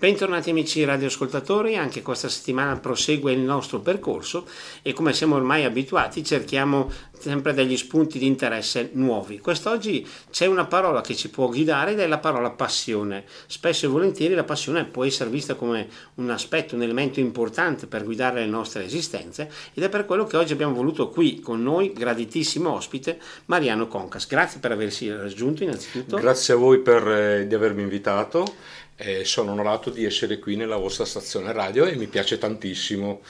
Bentornati amici radioascoltatori, anche questa settimana prosegue il nostro percorso e come siamo ormai abituati cerchiamo sempre degli spunti di interesse nuovi. Quest'oggi c'è una parola che ci può guidare ed è la parola passione. Spesso e volentieri la passione può essere vista come un aspetto, un elemento importante per guidare le nostre esistenze ed è per quello che oggi abbiamo voluto qui con noi, graditissimo ospite, Mariano Concas. Grazie per aversi raggiunto innanzitutto. Grazie a voi per, eh, di avermi invitato e sono onorato di essere qui nella vostra stazione radio e mi piace tantissimo,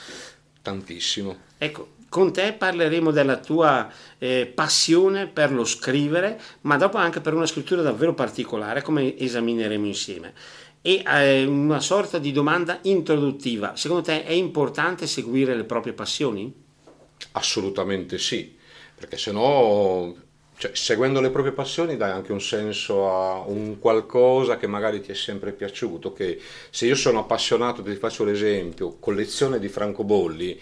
tantissimo. Ecco, con te parleremo della tua eh, passione per lo scrivere, ma dopo anche per una scrittura davvero particolare, come esamineremo insieme. E eh, una sorta di domanda introduttiva. Secondo te è importante seguire le proprie passioni? Assolutamente sì, perché se no cioè, seguendo le proprie passioni dai anche un senso a un qualcosa che magari ti è sempre piaciuto, che se io sono appassionato, ti faccio l'esempio, collezione di francobolli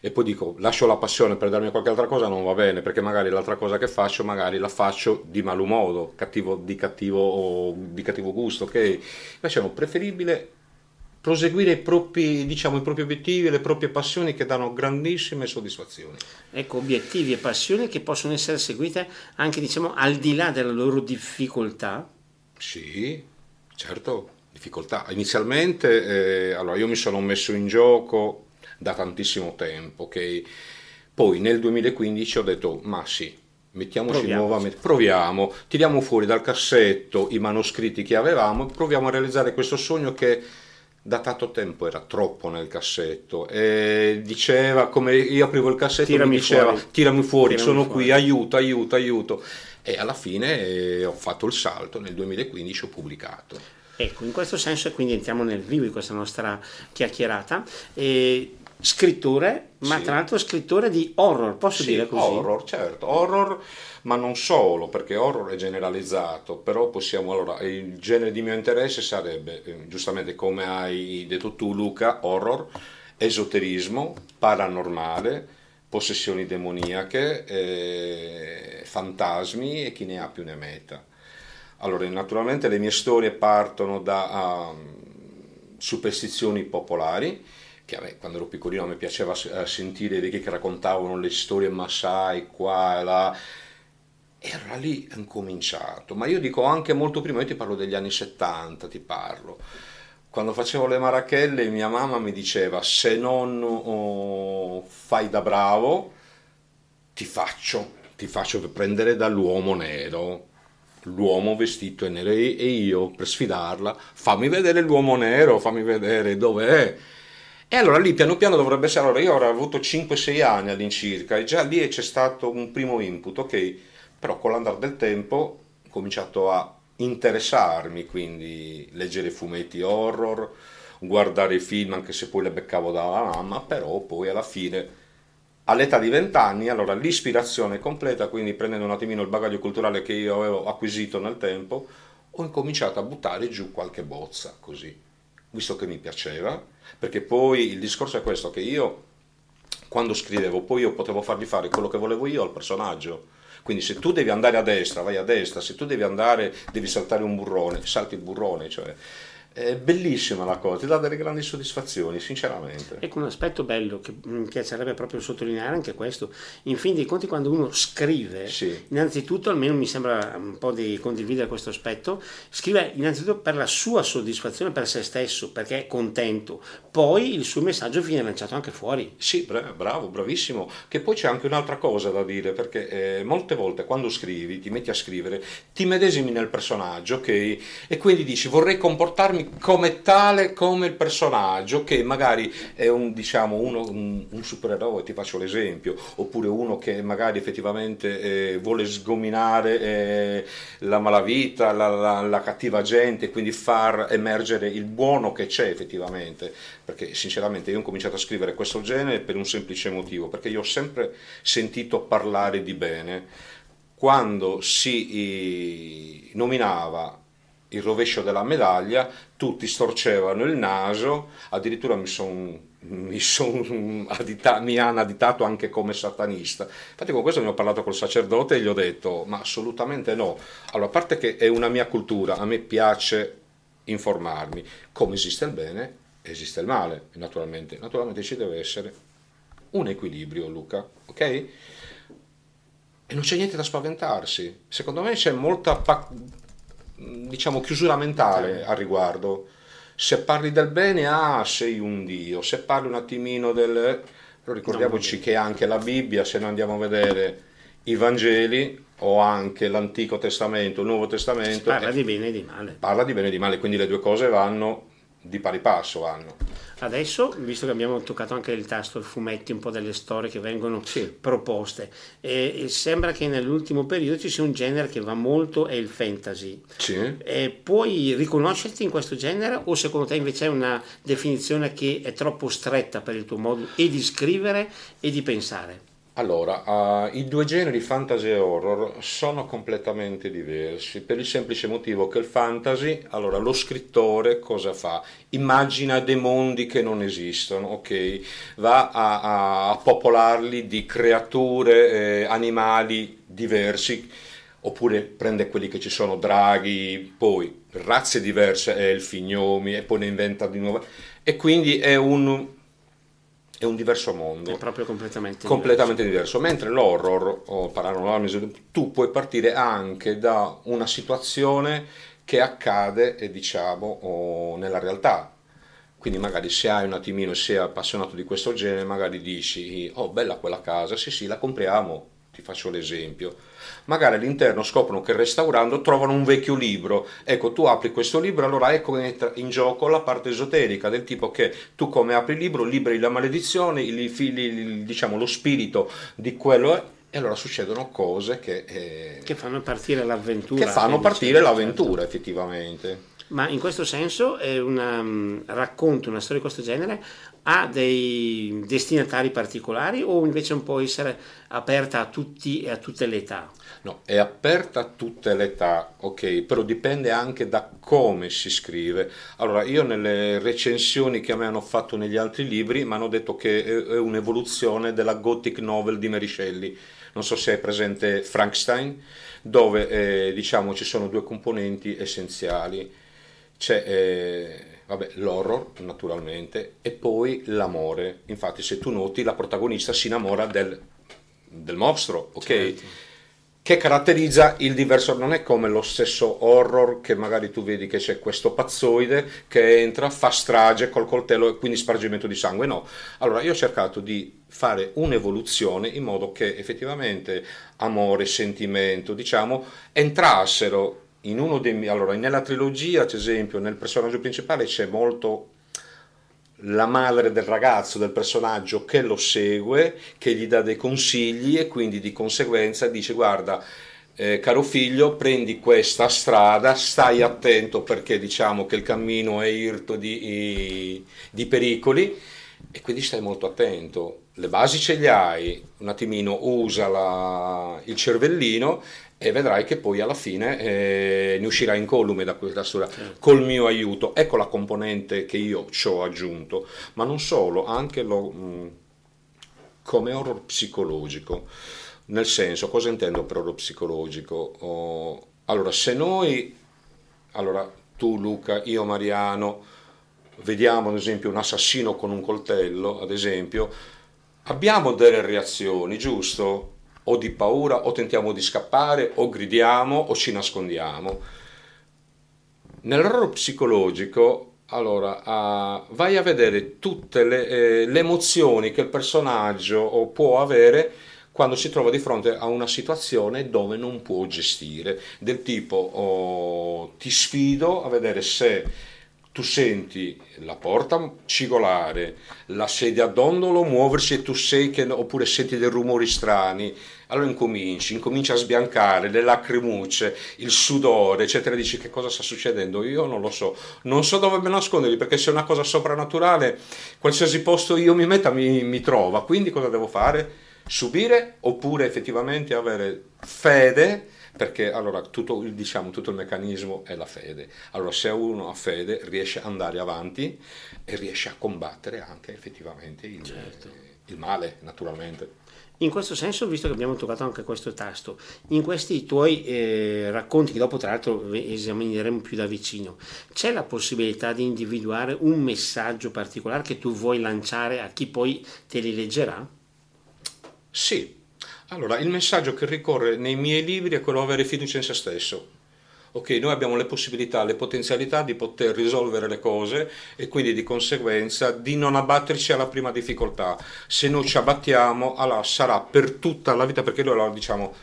e poi dico lascio la passione per darmi qualche altra cosa non va bene perché magari l'altra cosa che faccio magari la faccio di malumodo, cattivo, di, cattivo, di cattivo gusto, ok? Invece è preferibile proseguire i propri, diciamo, i propri obiettivi e le proprie passioni che danno grandissime soddisfazioni. Ecco, obiettivi e passioni che possono essere seguite anche diciamo, al di là della loro difficoltà. Sì, certo, difficoltà. Inizialmente, eh, allora io mi sono messo in gioco da tantissimo tempo, ok? Poi nel 2015 ho detto, ma sì, mettiamoci proviamo. nuovamente, proviamo, tiriamo fuori dal cassetto i manoscritti che avevamo e proviamo a realizzare questo sogno che da tanto tempo era troppo nel cassetto e diceva come io aprivo il cassetto tirami mi diceva fuori. tirami fuori tirami sono fuori. qui aiuto aiuto aiuto e alla fine eh, ho fatto il salto nel 2015 ho pubblicato ecco in questo senso quindi entriamo nel vivo di questa nostra chiacchierata e scrittore, ma sì. tra l'altro scrittore di horror, posso sì, dire così? Horror, certo, horror, ma non solo, perché horror è generalizzato, però possiamo, allora, il genere di mio interesse sarebbe, eh, giustamente come hai detto tu Luca, horror, esoterismo, paranormale, possessioni demoniache, eh, fantasmi e chi ne ha più ne metta. Allora, naturalmente le mie storie partono da um, superstizioni popolari, che a me quando ero piccolino mi piaceva eh, sentire i vecchi che raccontavano le storie Masai qua e là. Era lì incominciato. Ma io dico anche molto prima io ti parlo degli anni 70 ti parlo. Quando facevo le marachelle mia mamma mi diceva se non oh, fai da bravo ti faccio ti faccio prendere dall'uomo nero. L'uomo vestito in nero e io per sfidarla fammi vedere l'uomo nero fammi vedere dov'è e allora lì piano piano dovrebbe essere, allora io avrò avuto 5-6 anni all'incirca e già lì c'è stato un primo input, ok, però con l'andare del tempo ho cominciato a interessarmi, quindi leggere fumetti horror, guardare i film anche se poi le beccavo dalla mamma, però poi alla fine all'età di 20 anni, allora l'ispirazione completa, quindi prendendo un attimino il bagaglio culturale che io avevo acquisito nel tempo, ho incominciato a buttare giù qualche bozza così visto che mi piaceva, perché poi il discorso è questo, che io quando scrivevo, poi io potevo fargli fare quello che volevo io al personaggio. Quindi se tu devi andare a destra, vai a destra, se tu devi andare, devi saltare un burrone, salti il burrone, cioè è bellissima la cosa, ti dà delle grandi soddisfazioni, sinceramente. Ecco un aspetto bello che mi piacerebbe proprio sottolineare anche questo. In fin dei conti, quando uno scrive, sì. innanzitutto, almeno mi sembra un po' di condividere questo aspetto, scrive innanzitutto per la sua soddisfazione per se stesso, perché è contento. Poi il suo messaggio viene lanciato anche fuori. Sì, bravo, bravissimo. Che poi c'è anche un'altra cosa da dire, perché eh, molte volte quando scrivi, ti metti a scrivere, ti medesimi nel personaggio, ok? E quindi dici vorrei comportarmi come tale, come il personaggio, che magari è un, diciamo, uno, un, un supereroe, ti faccio l'esempio, oppure uno che magari effettivamente eh, vuole sgominare eh, la malavita, la, la, la cattiva gente, quindi far emergere il buono che c'è effettivamente. Perché sinceramente io ho cominciato a scrivere questo genere per un semplice motivo, perché io ho sempre sentito parlare di bene quando si nominava il rovescio della medaglia, tutti storcevano il naso, addirittura mi, son, mi, son addita, mi hanno additato anche come satanista. Infatti con questo ne ho parlato col sacerdote e gli ho detto, ma assolutamente no. Allora, a parte che è una mia cultura, a me piace informarmi. Come esiste il bene, esiste il male, naturalmente. Naturalmente ci deve essere un equilibrio, Luca, ok? E non c'è niente da spaventarsi. Secondo me c'è molta diciamo chiusura mentale al riguardo. Se parli del bene, ah, sei un dio. Se parli un attimino del però ricordiamoci che anche la Bibbia, se noi andiamo a vedere i Vangeli o anche l'Antico Testamento, il Nuovo Testamento, parla di bene e di male. Parla di bene e di male, quindi le due cose vanno di pari passo vanno. Adesso, visto che abbiamo toccato anche il tasto, il fumetti, un po' delle storie che vengono sì. proposte, e, e sembra che nell'ultimo periodo ci sia un genere che va molto, è il fantasy. Sì. E puoi riconoscerti in questo genere o secondo te invece è una definizione che è troppo stretta per il tuo modo e di scrivere e di pensare? Allora, uh, i due generi fantasy e horror sono completamente diversi per il semplice motivo che il fantasy, allora lo scrittore cosa fa? Immagina dei mondi che non esistono, ok? Va a, a popolarli di creature, eh, animali diversi, oppure prende quelli che ci sono, draghi, poi razze diverse, elfi, gnomi, e poi ne inventa di nuovo. E quindi è un è un diverso mondo. È proprio completamente, completamente diverso. diverso. Mentre l'horror o paranormal, tu puoi partire anche da una situazione che accade, diciamo, nella realtà. Quindi magari se hai un attimino e sei appassionato di questo genere, magari dici, oh bella quella casa, sì sì, la compriamo, ti faccio l'esempio magari all'interno scoprono che restaurando trovano un vecchio libro. Ecco, tu apri questo libro, allora ecco che entra in gioco la parte esoterica, del tipo che tu come apri il libro liberi la maledizione, il, il, diciamo lo spirito di quello è, e allora succedono cose che, eh, che fanno partire l'avventura. Che fanno partire l'avventura, certo. effettivamente. Ma in questo senso è un um, racconto, una storia di questo genere, ha dei destinatari particolari o invece può essere aperta a tutti e a tutte le età? No, è aperta a tutte le età, ok, però dipende anche da come si scrive. Allora, io nelle recensioni che a me hanno fatto negli altri libri mi hanno detto che è un'evoluzione della gothic novel di Shelley. Non so se è presente Frankenstein, dove eh, diciamo ci sono due componenti essenziali. C'è eh, vabbè, l'horror, naturalmente, e poi l'amore. Infatti, se tu noti, la protagonista si innamora del, del mostro, ok? Certo che caratterizza il diverso, non è come lo stesso horror che magari tu vedi che c'è questo pazzoide che entra, fa strage col coltello e quindi spargimento di sangue, no. Allora io ho cercato di fare un'evoluzione in modo che effettivamente amore, sentimento, diciamo, entrassero in dei. Allora, nella trilogia, ad esempio, nel personaggio principale c'è molto la madre del ragazzo, del personaggio che lo segue, che gli dà dei consigli e quindi di conseguenza dice guarda eh, caro figlio prendi questa strada, stai attento perché diciamo che il cammino è irto di, di pericoli e quindi stai molto attento. Le basi ce le hai, un attimino usa la, il cervellino e vedrai che poi alla fine eh, ne uscirà incolume da questa storia certo. col mio aiuto. Ecco la componente che io ci ho aggiunto, ma non solo, anche lo, mh, mm, come horror psicologico. Nel senso, cosa intendo per horror psicologico? Oh, allora, se noi, allora tu Luca, io Mariano, vediamo ad esempio un assassino con un coltello, ad esempio, abbiamo delle reazioni, giusto? O di paura o tentiamo di scappare o gridiamo o ci nascondiamo. Nell'errore psicologico, allora, uh, vai a vedere tutte le, eh, le, emozioni che il personaggio può avere quando si trova di fronte a una situazione dove non può gestire, del tipo oh, ti sfido a vedere se tu senti la porta cigolare, la sedia a dondolo muoversi e tu sei che, oppure senti dei rumori strani, allora incominci, incominci a sbiancare le lacrimucce, il sudore, eccetera, dici che cosa sta succedendo? Io non lo so, non so dove me nasconderli perché se è una cosa soprannaturale, qualsiasi posto io mi metta mi, mi trova, quindi cosa devo fare? Subire oppure effettivamente avere fede? perché allora tutto, diciamo, tutto il meccanismo è la fede. Allora se uno ha fede riesce ad andare avanti e riesce a combattere anche effettivamente il, certo. il male, naturalmente. In questo senso, visto che abbiamo toccato anche questo tasto, in questi tuoi eh, racconti, che dopo tra l'altro esamineremo più da vicino, c'è la possibilità di individuare un messaggio particolare che tu vuoi lanciare a chi poi te li leggerà? Sì. Allora, il messaggio che ricorre nei miei libri è quello di avere fiducia in se stesso ok, noi abbiamo le possibilità, le potenzialità di poter risolvere le cose e quindi di conseguenza di non abbatterci alla prima difficoltà. Se noi ci abbattiamo, allora sarà per tutta la vita, perché noi allora diciamo,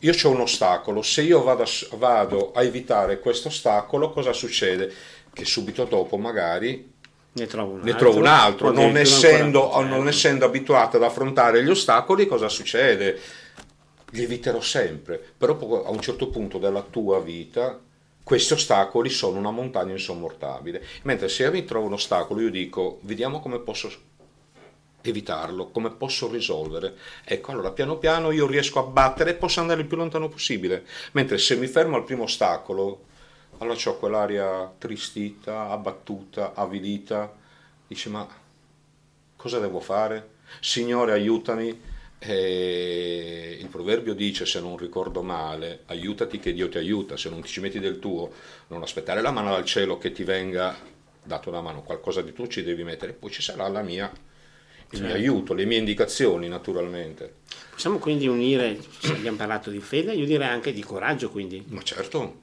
io ho un ostacolo, se io vado a, vado a evitare questo ostacolo, cosa succede? Che subito dopo magari ne trovo un altro, trovo un altro. Non, essendo, ancora, non essendo abituato ad affrontare gli ostacoli, cosa succede? Li eviterò sempre, però a un certo punto della tua vita questi ostacoli sono una montagna insormontabile, mentre se mi trovo un ostacolo io dico vediamo come posso evitarlo, come posso risolvere. Ecco, allora piano piano io riesco a battere e posso andare il più lontano possibile, mentre se mi fermo al primo ostacolo, allora ho quell'aria tristita, abbattuta, avvilita, dice ma cosa devo fare? Signore aiutami, e il proverbio dice, se non ricordo male, aiutati che Dio ti aiuta, se non ti ci metti del tuo, non aspettare la mano dal cielo che ti venga dato una mano, qualcosa di tu ci devi mettere, poi ci sarà la mia, il certo. mio aiuto, le mie indicazioni naturalmente. Possiamo quindi unire, abbiamo parlato di fede, io direi anche di coraggio quindi. Ma certo,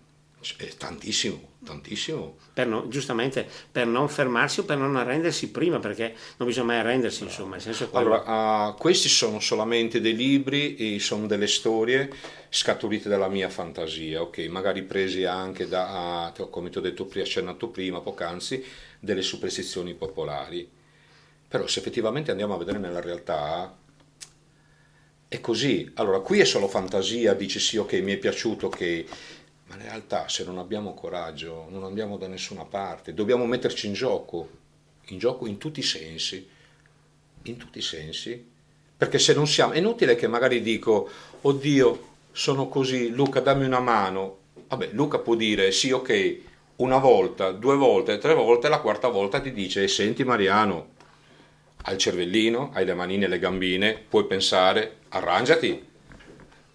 è tantissimo, tantissimo. Per no, giustamente per non fermarsi o per non arrendersi prima, perché non bisogna mai arrendersi, insomma. Nel senso allora, uh, questi sono solamente dei libri, sono delle storie scaturite dalla mia fantasia, ok? Magari presi anche da, uh, come ti ho detto prima, accennato prima, poc'anzi, delle superstizioni popolari. Però se effettivamente andiamo a vedere nella realtà, è così. Allora, qui è solo fantasia, dici sì, ok, mi è piaciuto che ma in realtà se non abbiamo coraggio non andiamo da nessuna parte, dobbiamo metterci in gioco, in gioco in tutti i sensi, in tutti i sensi, perché se non siamo, è inutile che magari dico, oddio, sono così, Luca dammi una mano, vabbè, Luca può dire sì, ok, una volta, due volte, tre volte, la quarta volta ti dice, senti Mariano, hai il cervellino, hai le manine e le gambine, puoi pensare, arrangiati,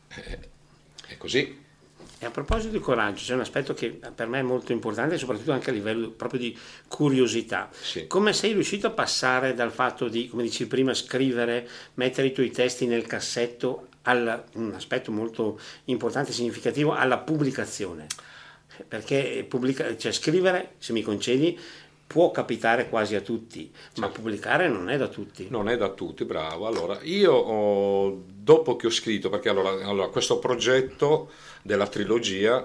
eh, è così. E a proposito di coraggio, c'è un aspetto che per me è molto importante, soprattutto anche a livello proprio di curiosità. Sì. Come sei riuscito a passare dal fatto di, come dicevi prima, scrivere, mettere i tuoi testi nel cassetto, al, un aspetto molto importante e significativo, alla pubblicazione? Perché pubblica, cioè, scrivere, se mi concedi, può capitare quasi a tutti, certo. ma pubblicare non è da tutti. Non è da tutti, bravo. Allora, io ho, dopo che ho scritto, perché allora, allora, questo progetto della trilogia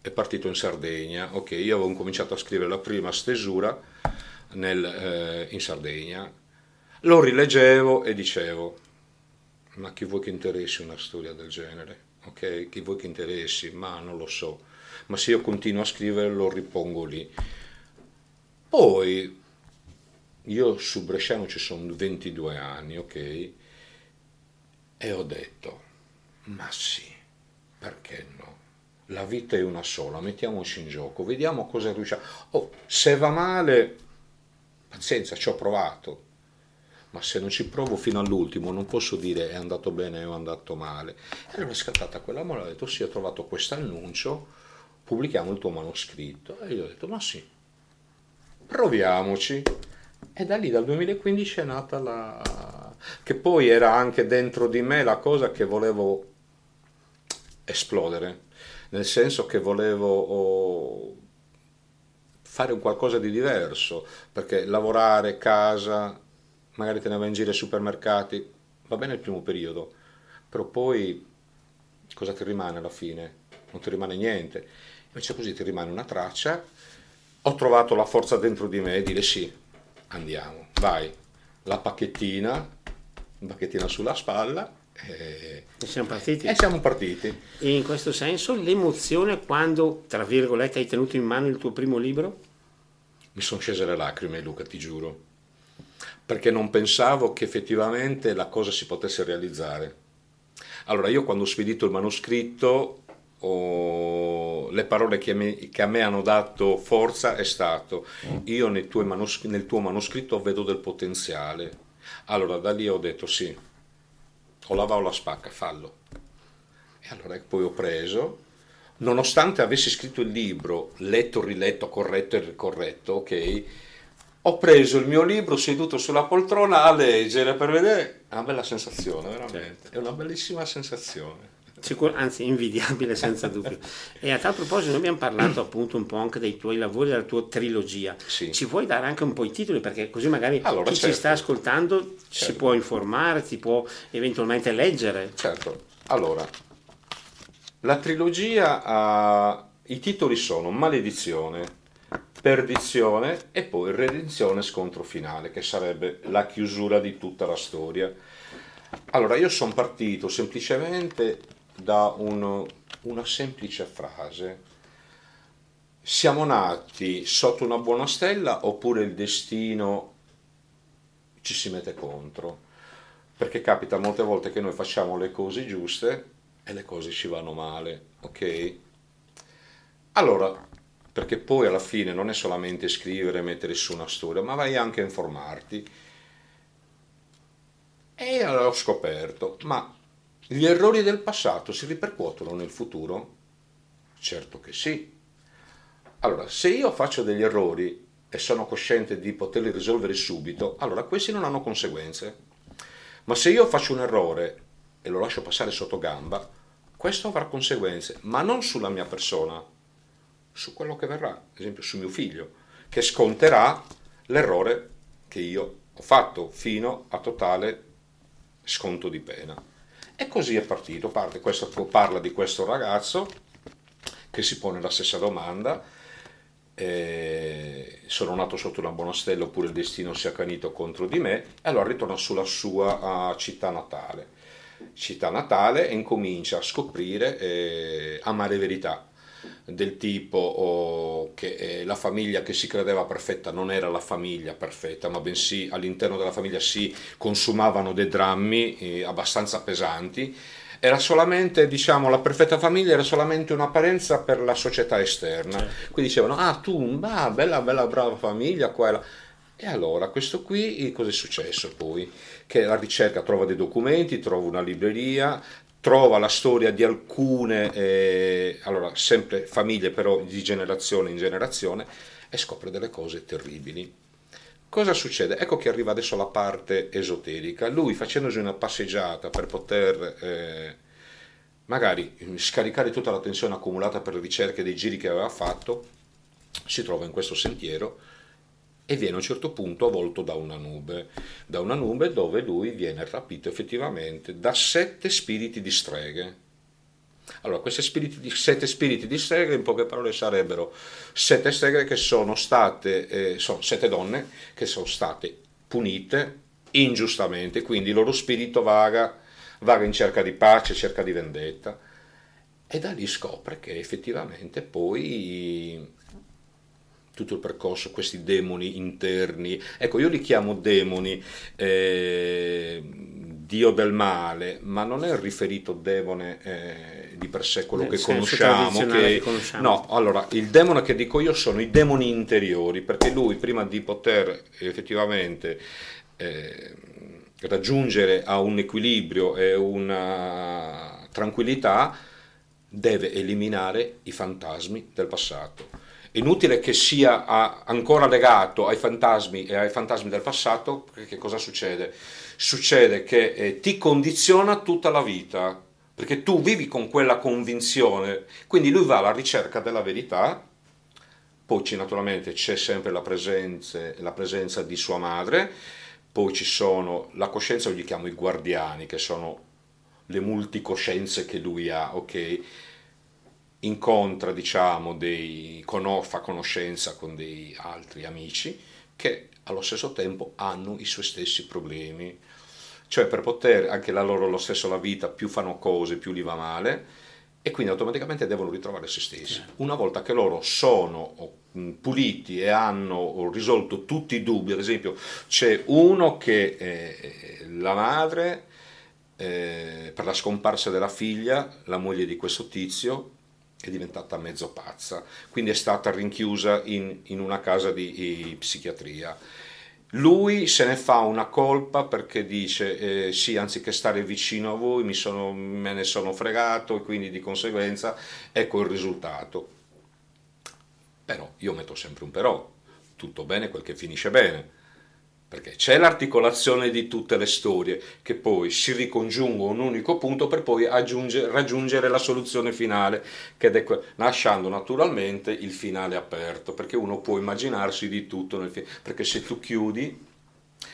è partito in Sardegna, ok, io avevo cominciato a scrivere la prima stesura nel, eh, in Sardegna, lo rileggevo e dicevo, ma chi vuoi che interessi una storia del genere? Ok, chi vuoi che interessi? Ma non lo so. Ma se io continuo a scrivere lo ripongo lì poi io su Bresciano ci sono 22 anni, ok? E ho detto, ma sì, perché no? La vita è una sola, mettiamoci in gioco, vediamo cosa riusciamo. Oh, se va male, pazienza, ci ho provato. Ma se non ci provo fino all'ultimo non posso dire è andato bene o è andato male. E allora è scattata quella mola, ho detto sì, ho trovato questo annuncio, pubblichiamo il tuo manoscritto. E io ho detto ma sì, proviamoci. E da lì, dal 2015, è nata la... che poi era anche dentro di me la cosa che volevo esplodere, nel senso che volevo oh, fare un qualcosa di diverso, perché lavorare, casa, magari te in giro ai supermercati, va bene il primo periodo, però poi cosa ti rimane alla fine? Non ti rimane niente. Invece così ti rimane una traccia ho trovato la forza dentro di me e dire sì, andiamo, vai, la pacchettina, pacchettina sulla spalla e, e siamo partiti. E siamo partiti. E in questo senso l'emozione quando, tra virgolette, hai tenuto in mano il tuo primo libro? Mi sono scese le lacrime, Luca, ti giuro, perché non pensavo che effettivamente la cosa si potesse realizzare. Allora, io quando ho spedito il manoscritto oh, le parole che, me, che, a me hanno dato forza è stato io nel tuo, manoscritto, nel tuo manoscritto vedo del potenziale. Allora da lì ho detto sì, o la va o la spacca, fallo. E allora poi ho preso, nonostante avessi scritto il libro, letto, riletto, corretto e ricorretto, ok, ho preso il mio libro seduto sulla poltrona a leggere per vedere, è una bella sensazione, veramente, certo. è una bellissima sensazione. Sicur- anzi invidiabile senza dubbio. E a tal proposito noi abbiamo parlato appunto un po' anche dei tuoi lavori, della tua trilogia. Sì. Ci puoi dare anche un po' i titoli perché così magari allora, chi certo. ci sta ascoltando certo. si può informare, si può eventualmente leggere. Certo, allora, la trilogia ha... i titoli sono Maledizione, Perdizione e poi Redenzione scontro finale, che sarebbe la chiusura di tutta la storia. Allora, io sono partito semplicemente da un, una semplice frase. Siamo nati sotto una buona stella oppure il destino ci si mette contro? Perché capita molte volte che noi facciamo le cose giuste e le cose ci vanno male, ok? Allora, perché poi alla fine non è solamente scrivere e mettere su una storia, ma vai anche a informarti. E allora ho scoperto, ma gli errori del passato si ripercuotono nel futuro? Certo che sì. Allora, se io faccio degli errori e sono cosciente di poterli risolvere subito, allora questi non hanno conseguenze. Ma se io faccio un errore e lo lascio passare sotto gamba, questo avrà conseguenze, ma non sulla mia persona, su quello che verrà, ad esempio su mio figlio, che sconterà l'errore che io ho fatto fino a totale sconto di pena. E così è partito, questo, parla di questo ragazzo che si pone la stessa domanda, eh, sono nato sotto una buona stella oppure il destino si è accanito contro di me, e allora ritorna sulla sua uh, città natale. Città natale e incomincia a scoprire eh, amare verità del tipo oh, che eh, la famiglia che si credeva perfetta non era la famiglia perfetta, ma bensì all'interno della famiglia si consumavano dei drammi eh, abbastanza pesanti. Era solamente, diciamo, la perfetta famiglia era solamente un'apparenza per la società esterna. Certo. Qui dicevano, ah tu, bah, bella, bella, brava famiglia, qua e là. E allora, questo qui, cosa è successo poi? Che la ricerca trova dei documenti, trova una libreria, trova la storia di alcune, eh, allora sempre famiglie però di generazione in generazione e scopre delle cose terribili. Cosa succede? Ecco che arriva adesso la parte esoterica. Lui facendosi una passeggiata per poter eh, magari scaricare tutta la tensione accumulata per le ricerche dei giri che aveva fatto, si trova in questo sentiero e viene a un certo punto avvolto da una nube, da una nube dove lui viene rapito effettivamente da sette spiriti di streghe. Allora, questi spiriti sette spiriti di streghe, in poche parole, sarebbero sette streghe che sono state, eh, sono sette donne che sono state punite ingiustamente, quindi il loro spirito vaga, vaga in cerca di pace, cerca di vendetta, e da lì scopre che effettivamente poi tutto il percorso, questi demoni interni. Ecco, io li chiamo demoni, eh, Dio del male, ma non è riferito demone eh, di per sé quello che conosciamo, che, che conosciamo. No, allora, il demone che dico io sono i demoni interiori, perché lui prima di poter effettivamente... Eh, raggiungere a un equilibrio e una tranquillità deve eliminare i fantasmi del passato inutile che sia ancora legato ai fantasmi e ai fantasmi del passato, che cosa succede? Succede che eh, ti condiziona tutta la vita, perché tu vivi con quella convinzione, quindi lui va alla ricerca della verità, poi c'è, naturalmente c'è sempre la presenza, la presenza di sua madre, poi ci sono la coscienza, io li chiamo i guardiani, che sono le multicoscienze che lui ha, ok? Incontra, diciamo, dei, fa conoscenza con dei altri amici che allo stesso tempo hanno i suoi stessi problemi. Cioè per poter, anche la loro lo stesso la vita, più fanno cose, più gli va male e quindi automaticamente devono ritrovare se stessi. Una volta che loro sono puliti e hanno risolto tutti i dubbi, ad esempio c'è uno che eh, la madre eh, per la scomparsa della figlia, la moglie di questo tizio, è diventata mezzo pazza, quindi è stata rinchiusa in, in una casa di, psichiatria. lui se ne fa una colpa perché dice eh, sì, anziché stare vicino a voi sono, me ne sono fregato e quindi di conseguenza ecco il risultato. Però io metto sempre un però, tutto bene quel che finisce bene perché c'è l'articolazione di tutte le storie che poi si ricongiungono in un unico punto per poi raggiungere la soluzione finale, que- lasciando naturalmente il finale aperto, perché uno può immaginarsi di tutto perché se tu chiudi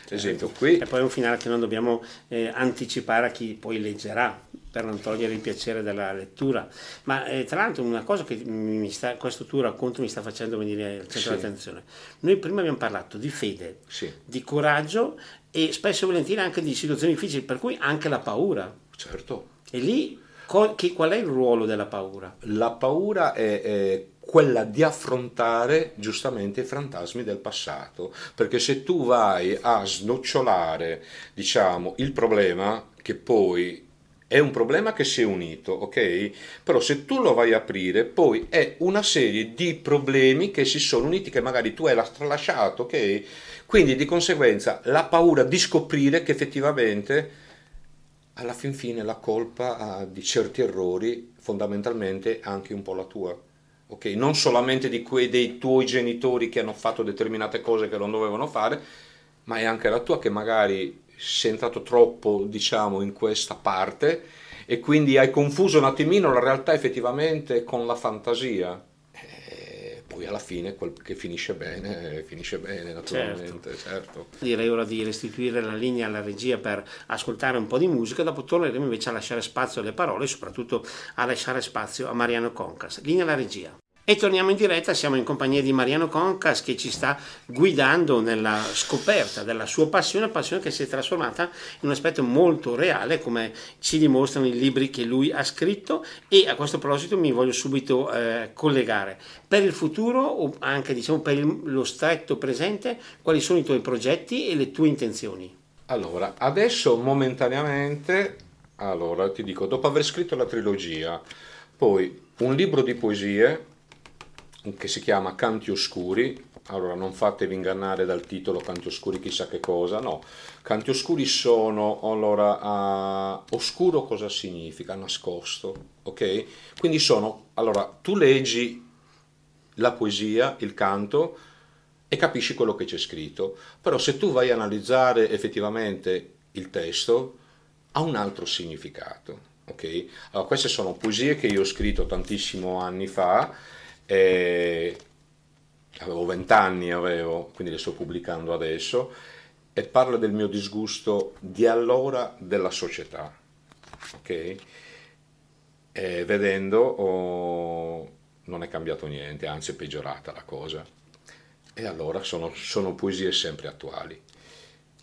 esempio qui e poi è un finale che non dobbiamo eh, anticipare a chi poi leggerà per non togliere il piacere della lettura ma eh, tra l'altro una cosa che sta, questo tuo racconto mi sta facendo venire al centro sì. dell'attenzione noi prima abbiamo parlato di fede sì. di coraggio e spesso e volentieri anche di situazioni difficili per cui anche la paura certo e lì qual è il ruolo della paura? La paura è, è quella di affrontare giustamente i fantasmi del passato, perché se tu vai a snocciolare, diciamo, il problema che poi è un problema che si è unito, ok? Però se tu lo vai a aprire, poi è una serie di problemi che si sono uniti, che magari tu hai tralasciato, ok? Quindi di conseguenza la paura di scoprire che effettivamente alla fin fine la colpa di certi errori fondamentalmente anche un po' la tua ok? Non solamente di quei dei tuoi genitori che hanno fatto determinate cose che non dovevano fare, ma è anche la tua che magari sei entrato troppo, diciamo, in questa parte e quindi hai confuso un attimino la realtà effettivamente con la fantasia poi alla fine quel che finisce bene, finisce bene naturalmente, certo. certo. Direi ora di restituire la linea alla regia per ascoltare un po' di musica, dopo torneremo invece a lasciare spazio alle parole e soprattutto a lasciare spazio a Mariano Concas. Linea alla regia. E torniamo in diretta, siamo in compagnia di Mariano Concas che ci sta guidando nella scoperta della sua passione, passione che si è trasformata in un aspetto molto reale come ci dimostrano i libri che lui ha scritto e a questo proposito mi voglio subito eh, collegare. Per il futuro o anche diciamo per il, lo stretto presente, quali sono i tuoi progetti e le tue intenzioni? Allora, adesso momentaneamente, allora ti dico, dopo aver scritto la trilogia, poi un libro di poesie che si chiama Canti Oscuri. Allora, non fatevi ingannare dal titolo Canti Oscuri chissà che cosa, no. Canti Oscuri sono, allora, uh, oscuro cosa significa? Nascosto, ok? Quindi sono, allora, tu leggi la poesia, il canto, e capisci quello che c'è scritto, però se tu vai a analizzare effettivamente il testo, ha un altro significato, ok? Allora, queste sono poesie che io ho scritto tantissimo anni fa, e avevo vent'anni, avevo, quindi le sto pubblicando adesso, e parla del mio disgusto di allora della società. Ok? E vedendo oh, non è cambiato niente, anzi è peggiorata la cosa. E allora sono, sono poesie sempre attuali.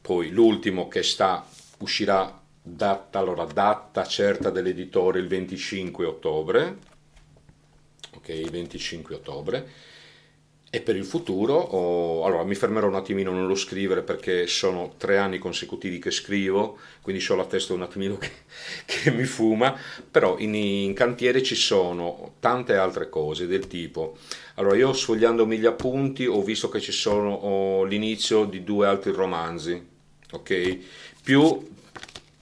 Poi l'ultimo che sta, uscirà data, allora, data certa dell'editore il 25 ottobre, ok, il 25 ottobre. E per il futuro, oh, allora mi fermerò un attimino nello scrivere perché sono tre anni consecutivi che scrivo, quindi ho la testa un attimino che, che mi fuma, però in, in, cantiere ci sono tante altre cose del tipo, allora io sfogliandomi gli appunti ho visto che ci sono oh, l'inizio di due altri romanzi, ok? Più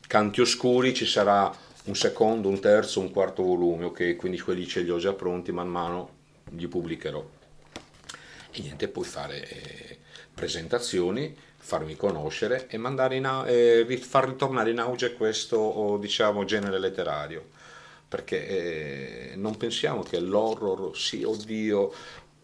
Canti Oscuri ci sarà un secondo, un terzo, un quarto volume, ok? Quindi quelli ce li ho già pronti, man mano li pubblicherò. E niente, puoi fare eh, presentazioni, farmi conoscere e in, eh, far ritornare in auge questo diciamo, genere letterario. Perché eh, non pensiamo che l'horror, sì, oddio,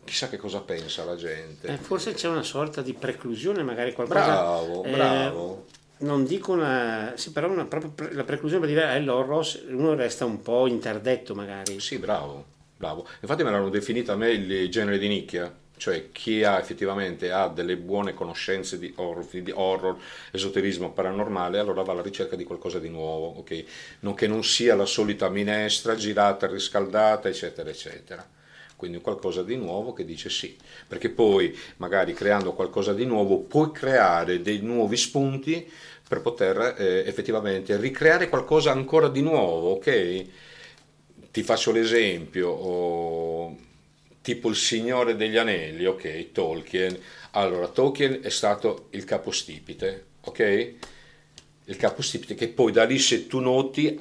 chissà che cosa pensa la gente. Eh, forse c'è una sorta di preclusione, magari qualcosa. Bravo, eh, bravo non dico una, sì, però una, proprio la preclusione per dire è l'horror, uno resta un po' interdetto magari. Sì, bravo, bravo. Infatti me l'hanno definito a me il genere di nicchia, cioè chi ha effettivamente ha delle buone conoscenze di horror, di horror, esoterismo paranormale, allora va alla ricerca di qualcosa di nuovo, ok? Non che non sia la solita minestra girata, riscaldata, eccetera, eccetera quindi qualcosa di nuovo che dice sì, perché poi magari creando qualcosa di nuovo puoi creare dei nuovi spunti per poter eh, effettivamente ricreare qualcosa ancora di nuovo, ok? Ti faccio l'esempio, oh, tipo il Signore degli Anelli, ok, Tolkien. Allora, Tolkien è stato il capostipite, ok? Il capostipite che poi da lì se tu noti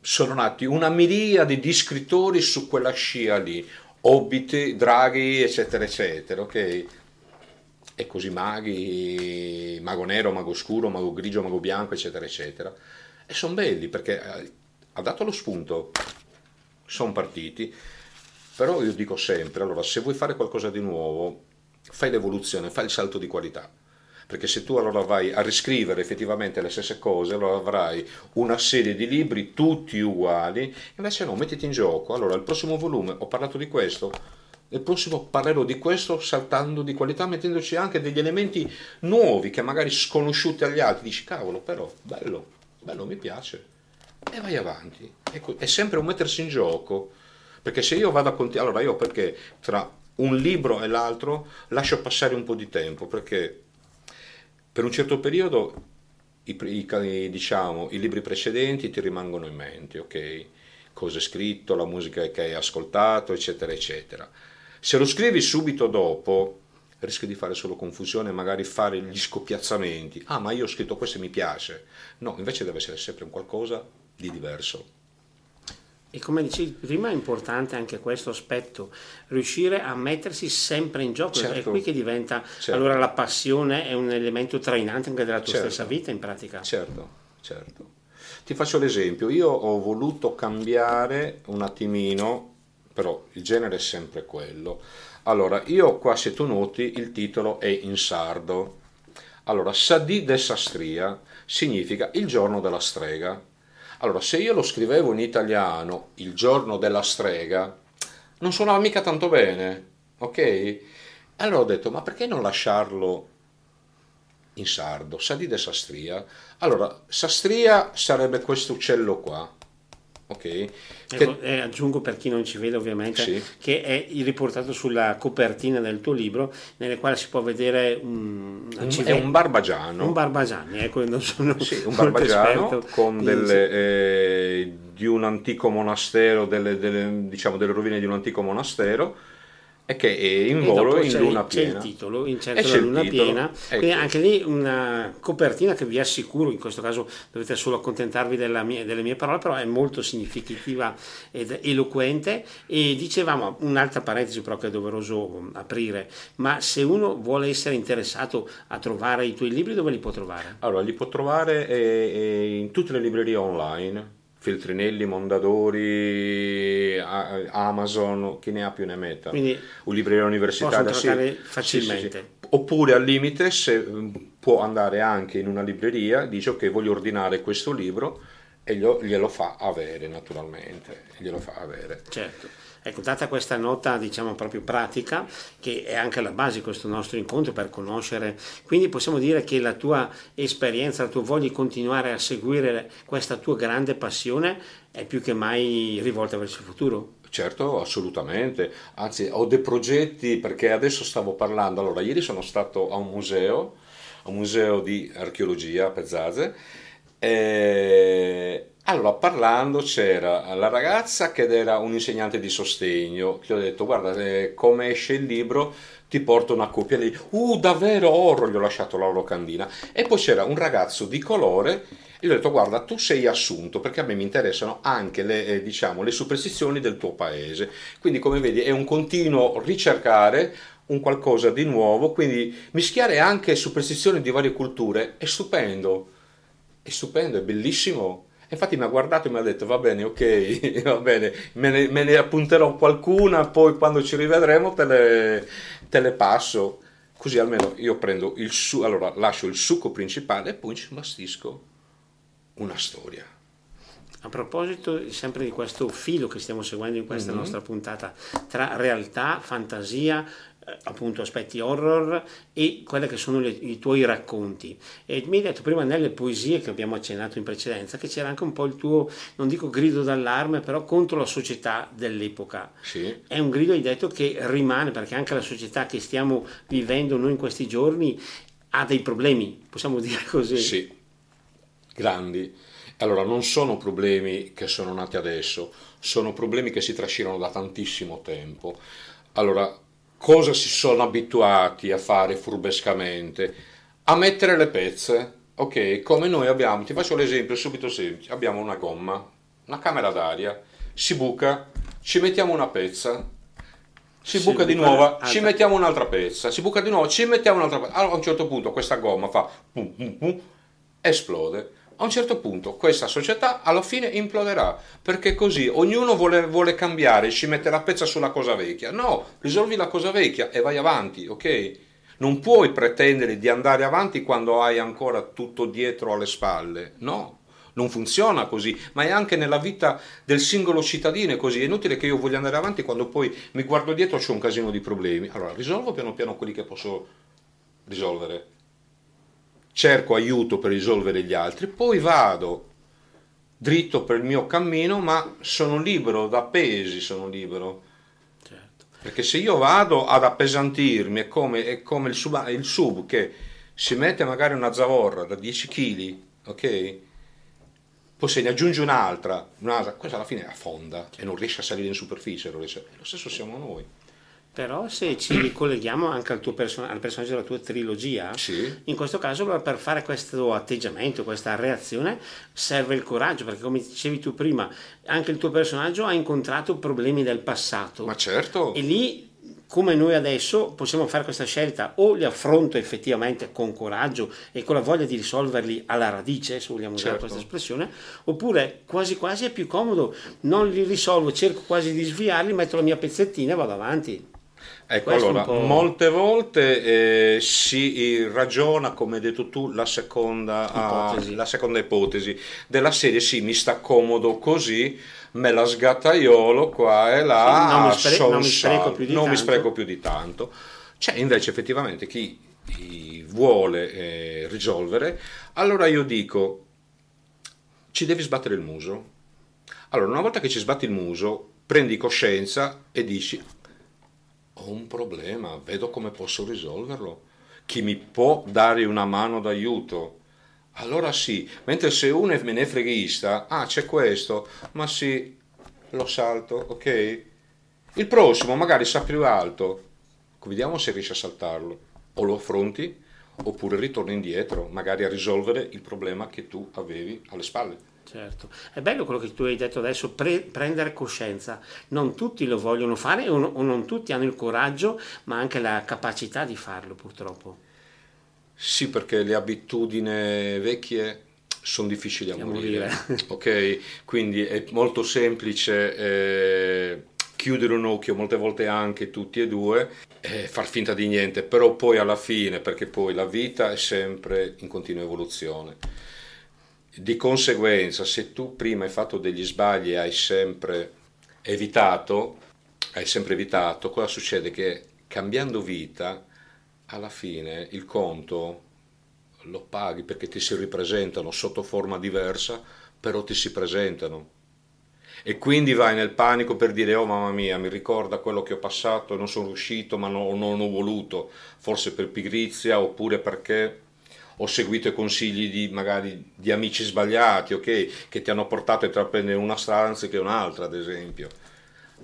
sono nati una miriade di scrittori su quella scia lì, Hobbit, draghi, eccetera, eccetera, ok? E così maghi, mago nero, mago scuro, mago grigio, mago bianco, eccetera, eccetera. E sono belli perché eh, ha dato lo spunto, sono partiti. Però io dico sempre, allora, se vuoi fare qualcosa di nuovo, fai l'evoluzione, fai il salto di qualità perché se tu allora vai a riscrivere effettivamente le stesse cose, allora avrai una serie di libri tutti uguali, invece no, mettiti in gioco. Allora, il prossimo volume ho parlato di questo, nel prossimo parlerò di questo saltando di qualità, mettendoci anche degli elementi nuovi che magari sconosciuti agli altri. Dici, cavolo, però, bello, bello, mi piace. E vai avanti. Ecco, è sempre un mettersi in gioco. Perché se io vado a continuare, allora io perché tra un libro e l'altro lascio passare un po' di tempo, perché per un certo periodo i, i, diciamo, i libri precedenti ti rimangono in mente, ok? Cosa hai scritto, la musica che hai ascoltato, eccetera, eccetera. Se lo scrivi subito dopo, rischi di fare solo confusione, magari fare gli scoppiazzamenti. Ah, ma io ho scritto questo e mi piace. No, invece deve essere sempre un qualcosa di diverso. E come dicevi prima è importante anche questo aspetto, riuscire a mettersi sempre in gioco, certo. è qui che diventa, certo. allora la passione è un elemento trainante anche della tua certo. stessa vita in pratica. Certo, certo. Ti faccio l'esempio, io ho voluto cambiare un attimino, però il genere è sempre quello. Allora, io qua se tu noti il titolo è in sardo. Allora, Sadì de Sastria significa il giorno della strega allora, se io lo scrivevo in italiano il giorno della strega, non suonava mica tanto bene, ok? Allora ho detto, ma perché non lasciarlo in sardo? Sadide Sastria. Allora, Sastria sarebbe questo uccello qua, ok? Ecco, che... aggiungo per chi non ci vede ovviamente sì. che è riportato sulla copertina del tuo libro nelle quali si può vedere un, un è un barbagiano un barbagiano ecco non sono sì, un barbagiano con delle, eh, di un antico monastero delle, delle, diciamo delle rovine di un antico monastero e che è in volo in luna piena. C'è il titolo, in certo la luna piena, ecco. anche lì una copertina che vi assicuro, in questo caso dovete solo accontentarvi mia, delle mie parole, però è molto significativa ed eloquente e dicevamo, un'altra parentesi però che è doveroso aprire, ma se uno vuole essere interessato a trovare i tuoi libri dove li può trovare? Allora, li può trovare eh, eh, in tutte le librerie online Feltrinelli, Mondadori, Amazon, chi ne ha più ne metta. Quindi un libreria universitaria sì, facilmente. Sì, sì, Oppure al limite se mm, può andare anche in una libreria, dice ok voglio ordinare questo libro e glielo fa avere naturalmente, glielo fa avere. Certo. Ecco, data questa nota, diciamo, proprio pratica, che è anche la base di questo nostro incontro per conoscere, quindi possiamo dire che la tua esperienza, la tua voglia di continuare a seguire questa tua grande passione è più che mai rivolta verso il futuro? Certo, assolutamente. Anzi, ho dei progetti perché adesso stavo parlando. Allora, ieri sono stato a un museo, a un museo di archeologia a Pezzazze, e allora, parlando c'era la ragazza che era un insegnante di sostegno, che ho detto guarda eh, come esce il libro ti porto una copia lì, uh davvero oro, gli ho lasciato la locandina. E poi c'era un ragazzo di colore. E gli ho detto guarda tu sei assunto perché a me mi interessano anche le, eh, diciamo, le superstizioni del tuo paese, quindi come vedi è un continuo ricercare un qualcosa di nuovo, quindi mischiare anche superstizioni di varie culture è stupendo, è stupendo, è bellissimo Infatti mi ha guardato e mi ha detto va bene, ok, va bene, me ne, me ne appunterò qualcuna, poi quando ci rivedremo te le, te le passo, così almeno io prendo il su, allora lascio il succo principale e poi ci bastisco una storia. A proposito sempre di questo filo che stiamo seguendo in questa mm-hmm. nostra puntata tra realtà, fantasia, appunto aspetti horror e quelli che sono le, i tuoi racconti. E mi hai detto prima nelle poesie che abbiamo accennato in precedenza che c'era anche un po' il tuo, non dico grido d'allarme, però contro la società dell'epoca. Sì. È un grido, hai detto, che rimane perché anche la società che stiamo vivendo noi in questi giorni ha dei problemi, possiamo dire così. Sì, grandi. Allora, non sono problemi che sono nati adesso, sono problemi che si trascinano da tantissimo tempo Allora, cosa si sono abituati a fare furbescamente? A mettere le pezze. Ok, come noi abbiamo, ti faccio l'esempio subito semplice, abbiamo una gomma, una camera d'aria, si buca, ci mettiamo una pezza, si, si buca di nuovo, altra. ci mettiamo un'altra pezza, si buca di nuovo, ci mettiamo un'altra pezza. Allora a un certo punto questa gomma fa pum pum pum, esplode. A un certo punto questa società alla fine imploderà perché così ognuno vuole, vuole cambiare, ci mette la pezza sulla cosa vecchia. No, risolvi la cosa vecchia e vai avanti, ok? Non puoi pretendere di andare avanti quando hai ancora tutto dietro alle spalle. No, non funziona così, ma è anche nella vita del singolo cittadino così. È inutile che io voglia andare avanti quando poi mi guardo dietro e ho un casino di problemi. Allora, risolvo piano piano quelli che posso risolvere. Cerco aiuto per risolvere gli altri, poi vado dritto per il mio cammino, ma sono libero da pesi, sono libero. Certo. Perché se io vado ad appesantirmi, è come, è come il, sub, il sub che si mette magari una zavorra da 10 kg, ok? poi se ne aggiunge un'altra, un'altra, questa alla fine affonda e non riesce a salire in superficie, lo stesso siamo noi. Però se ci ricolleghiamo anche al, tuo person- al personaggio della tua trilogia, sì. in questo caso per fare questo atteggiamento, questa reazione, serve il coraggio, perché come dicevi tu prima, anche il tuo personaggio ha incontrato problemi del passato. Ma certo. E lì come noi adesso possiamo fare questa scelta o li affronto effettivamente con coraggio e con la voglia di risolverli alla radice, se vogliamo usare certo. questa espressione, oppure quasi quasi è più comodo, non li risolvo, cerco quasi di sviarli, metto la mia pezzettina e vado avanti. Ecco, Questo allora, molte volte eh, si ragiona, come hai detto tu, la seconda ipotesi. Ah, la seconda ipotesi della serie, sì, mi sta comodo così, me la sgattaiolo qua e là, sì, non, mi spre- non, mi spreco, più di, non mi spreco più di tanto. C'è invece effettivamente chi, chi vuole eh, risolvere, allora io dico, ci devi sbattere il muso. Allora, una volta che ci sbatti il muso, prendi coscienza e dici, ho un problema, vedo come posso risolverlo. Chi mi può dare una mano d'aiuto? allora sì, mentre se uno è menefreghista, ah c'è questo, ma sì, lo salto, ok? Il prossimo magari sa più alto, vediamo se riesci a saltarlo, o lo affronti, oppure ritorni indietro, magari a risolvere il problema che tu avevi alle spalle. Certo, è bello quello che tu hai detto adesso, pre- prendere coscienza. Non tutti lo vogliono fare o, o non tutti hanno il coraggio, ma anche la capacità di farlo purtroppo. Sì, perché le abitudini vecchie sono difficili a morire. morire. ok, quindi è molto semplice eh, chiudere un occhio, molte volte anche tutti e due, e far finta di niente, però poi alla fine, perché poi la vita è sempre in continua evoluzione. Di conseguenza, se tu prima hai fatto degli sbagli e hai sempre evitato, hai sempre evitato, cosa succede? Che cambiando vita alla fine il conto lo paghi perché ti si ripresentano sotto forma diversa, però ti si presentano. E quindi vai nel panico per dire, oh mamma mia, mi ricorda quello che ho passato, non sono riuscito, ma no, non ho voluto, forse per pigrizia oppure perché ho seguito i consigli di magari di amici sbagliati, ok, che ti hanno portato a intraprendere una strada anziché un'altra, ad esempio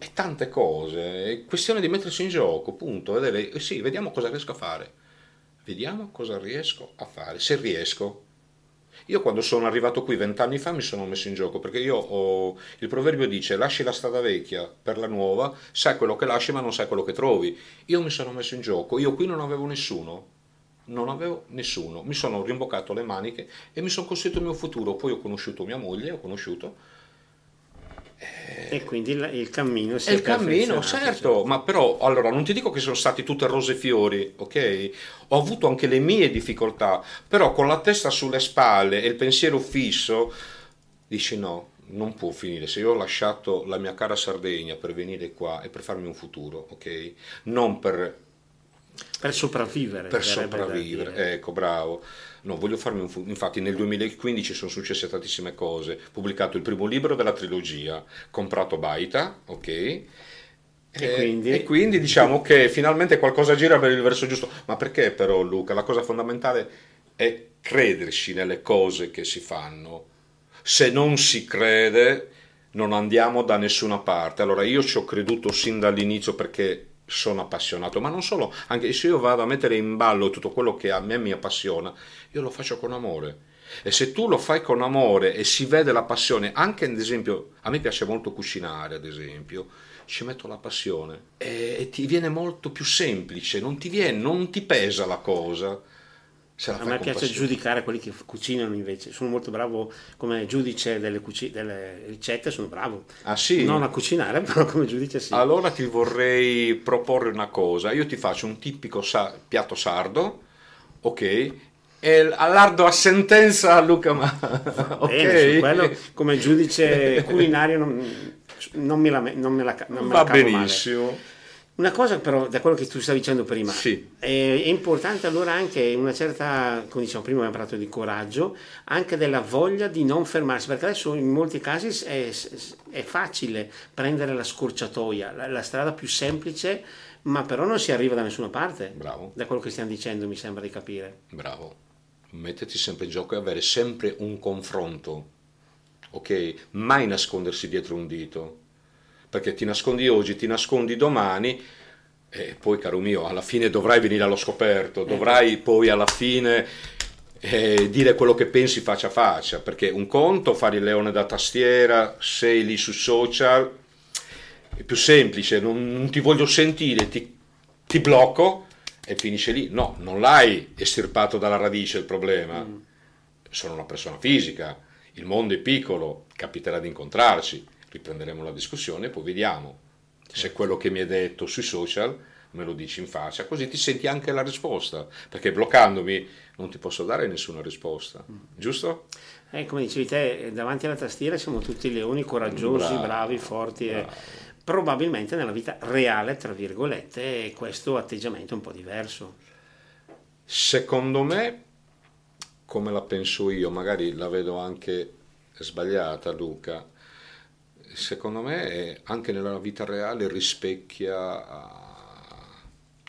e tante cose, è questione di mettersi in gioco, punto. Vedere, eh sì, vediamo cosa riesco a fare. Vediamo cosa riesco a fare, se riesco. Io quando sono arrivato qui vent'anni fa mi sono messo in gioco perché io ho il proverbio dice lasci la strada vecchia per la nuova, sai quello che lasci ma non sai quello che trovi. Io mi sono messo in gioco, io qui non avevo nessuno, non avevo nessuno, mi sono rimboccato le maniche e mi sono costruito il mio futuro, poi ho conosciuto mia moglie, ho conosciuto e quindi il, il cammino si è il cammino, certo, ma però allora non ti dico che sono stati tutte rose e fiori, ok? Ho avuto anche le mie difficoltà, però con la testa sulle spalle e il pensiero fisso dici no, non può finire. Se io ho lasciato la mia cara Sardegna per venire qua e per farmi un futuro, ok? Non per per sopravvivere. Per sopravvivere, ecco, bravo. No, voglio farmi un infatti nel 2015 sono successe tantissime cose. Pubblicato il primo libro della trilogia, comprato Baita, ok? E, e, quindi? e, quindi? diciamo che finalmente qualcosa gira per il verso giusto. Ma perché però Luca? La cosa fondamentale è crederci nelle cose che si fanno. Se non si crede non andiamo da nessuna parte. Allora io ci ho creduto sin dall'inizio perché sono appassionato, ma non solo, anche se io vado a mettere in ballo tutto quello che a me mi appassiona, io lo faccio con amore. E se tu lo fai con amore e si vede la passione, anche ad esempio, a me piace molto cucinare, ad esempio, ci metto la passione e, ti viene molto più semplice, non ti viene, non ti pesa la cosa. A me piace giudicare quelli che cucinano invece, sono molto bravo come giudice delle, cuci- delle, ricette, sono bravo. Ah sì? Non a cucinare, però come giudice sì. Allora ti vorrei proporre una cosa, io ti faccio un tipico sa- piatto sardo, ok? E allardo a sentenza a Luca Ma... ok? Bene, quello come giudice culinario non non me la, non me la, non me Va benissimo. Male. Una cosa però, da quello che tu stavi dicendo prima, sì. è, è, importante allora anche una certa, come diciamo prima abbiamo parlato di coraggio, anche della voglia di non fermarsi, perché adesso in molti casi è, è facile prendere la scorciatoia, la, la, strada più semplice, ma però non si arriva da nessuna parte. Bravo. Da quello che stiamo dicendo mi sembra di capire. Bravo. Metterti sempre in gioco e avere sempre un confronto ok? Mai nascondersi dietro un dito, perché ti nascondi oggi, ti nascondi domani e poi, caro mio, alla fine dovrai venire allo scoperto, dovrai poi alla fine eh, dire quello che pensi faccia a faccia, perché un conto fare il leone da tastiera, sei lì su social, è più semplice, non, non ti voglio sentire, ti, ti, blocco e finisce lì. No, non l'hai estirpato dalla radice il problema, mm. sono una persona fisica il mondo è piccolo, capiterà di incontrarci, riprenderemo la discussione e poi vediamo se quello che mi hai detto sui social me lo dici in faccia, così ti senti anche la risposta, perché bloccandomi non ti posso dare nessuna risposta, giusto? Eh, come dicevi te, davanti alla tastiera siamo tutti leoni coraggiosi, bravo, bravi, forti bravo. e probabilmente nella vita reale, tra virgolette, questo atteggiamento è un po' diverso. Secondo me come la penso io, magari la vedo anche sbagliata Luca, secondo me anche nella vita reale rispecchia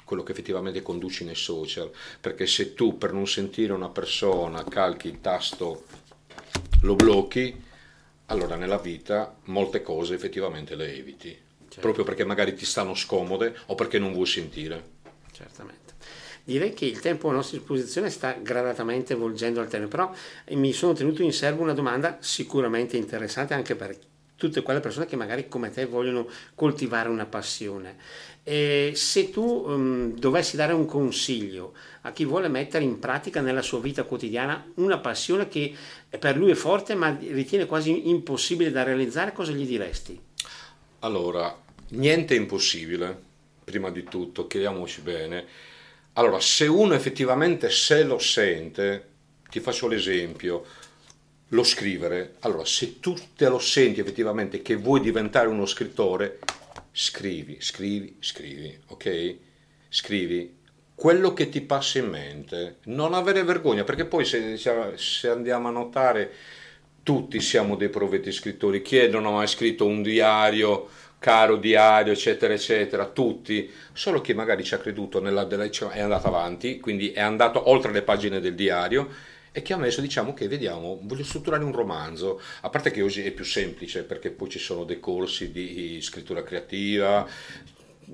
quello che effettivamente conduci nei social, perché se tu per non sentire una persona calchi il tasto, lo blocchi, allora nella vita molte cose effettivamente le eviti, certo. proprio perché magari ti stanno scomode o perché non vuoi sentire. Certamente direi che il tempo a nostra disposizione sta gradatamente volgendo al termine, però mi sono tenuto in serbo una domanda sicuramente interessante anche per tutte quelle persone che magari come te vogliono coltivare una passione. E se tu um, dovessi dare un consiglio a chi vuole mettere in pratica nella sua vita quotidiana una passione che per lui è forte ma ritiene quasi impossibile da realizzare, cosa gli diresti? Allora, niente è impossibile, prima di tutto, chiariamoci bene allora, se uno effettivamente se lo sente, ti faccio l'esempio, lo scrivere, allora se tu te lo senti effettivamente che vuoi diventare uno scrittore, scrivi, scrivi, scrivi, ok? Scrivi quello che ti passa in mente, non avere vergogna, perché poi se, se andiamo a notare tutti siamo dei provetti scrittori, chi è non scritto un diario caro diario, eccetera, eccetera, tutti, solo che magari ci ha creduto nella, è andato avanti, quindi è andato oltre le pagine del diario e che ha messo, diciamo che vediamo, voglio strutturare un romanzo, a parte che oggi è più semplice perché poi ci sono dei corsi di scrittura creativa,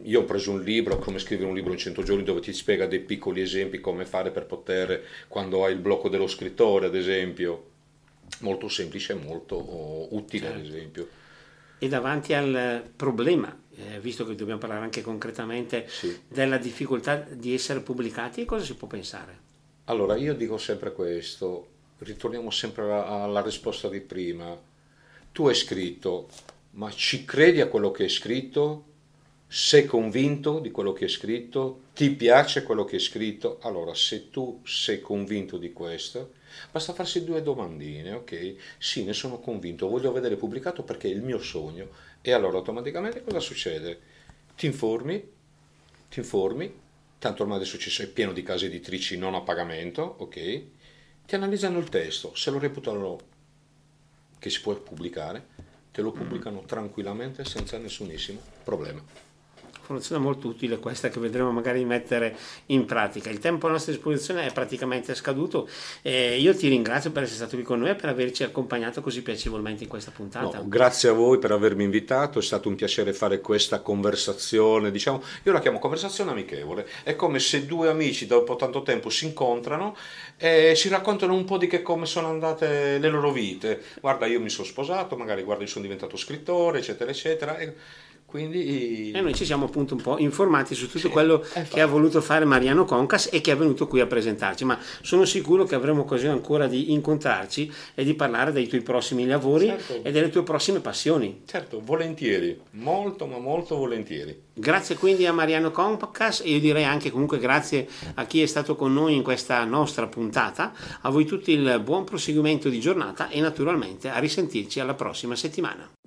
io ho preso un libro, come scrivere un libro in 100 giorni, dove ti spiega dei piccoli esempi come fare per poter, quando hai il blocco dello scrittore, ad esempio, molto semplice e molto utile, certo. ad esempio e davanti al problema, eh, visto che dobbiamo parlare anche concretamente sì. della difficoltà di essere pubblicati, cosa si può pensare? Allora, io dico sempre questo, ritorniamo sempre alla, alla risposta di prima. Tu hai scritto, ma ci credi a quello che hai scritto? Sei convinto di quello che hai scritto? Ti piace quello che hai scritto? Allora, se tu sei convinto di questo, Basta farsi due domandine, ok? Sì, ne sono convinto, voglio vedere pubblicato perché è il mio sogno. E allora automaticamente cosa succede? Ti informi, ti informi, tanto ormai adesso ci sei pieno di case editrici non a pagamento, ok? Ti analizzano il testo, se lo reputano che si può pubblicare, te lo pubblicano tranquillamente senza nessunissimo problema. Informazione molto utile questa che vedremo magari mettere in pratica. Il tempo a nostra disposizione è praticamente scaduto e io ti ringrazio per essere stato qui con noi e per averci accompagnato così piacevolmente in questa puntata. No, grazie a voi per avermi invitato, è stato un piacere fare questa conversazione, diciamo, io la chiamo conversazione amichevole, è come se due amici dopo tanto tempo si incontrano e si raccontano un po' di che come sono andate le loro vite. Guarda, io mi sono sposato, magari guarda, io sono diventato scrittore, eccetera, eccetera. E quindi... E noi ci siamo appunto un po' informati su tutto sì, quello che ha voluto fare Mariano Concas e che è venuto qui a presentarci, ma sono sicuro che avremo occasione ancora di incontrarci e di parlare dei tuoi prossimi lavori certo. e delle tue prossime passioni. Certo, volentieri, molto ma molto volentieri. Grazie quindi a Mariano Concas e io direi anche comunque grazie a chi è stato con noi in questa nostra puntata, a voi tutti il buon proseguimento di giornata e naturalmente a risentirci alla prossima settimana.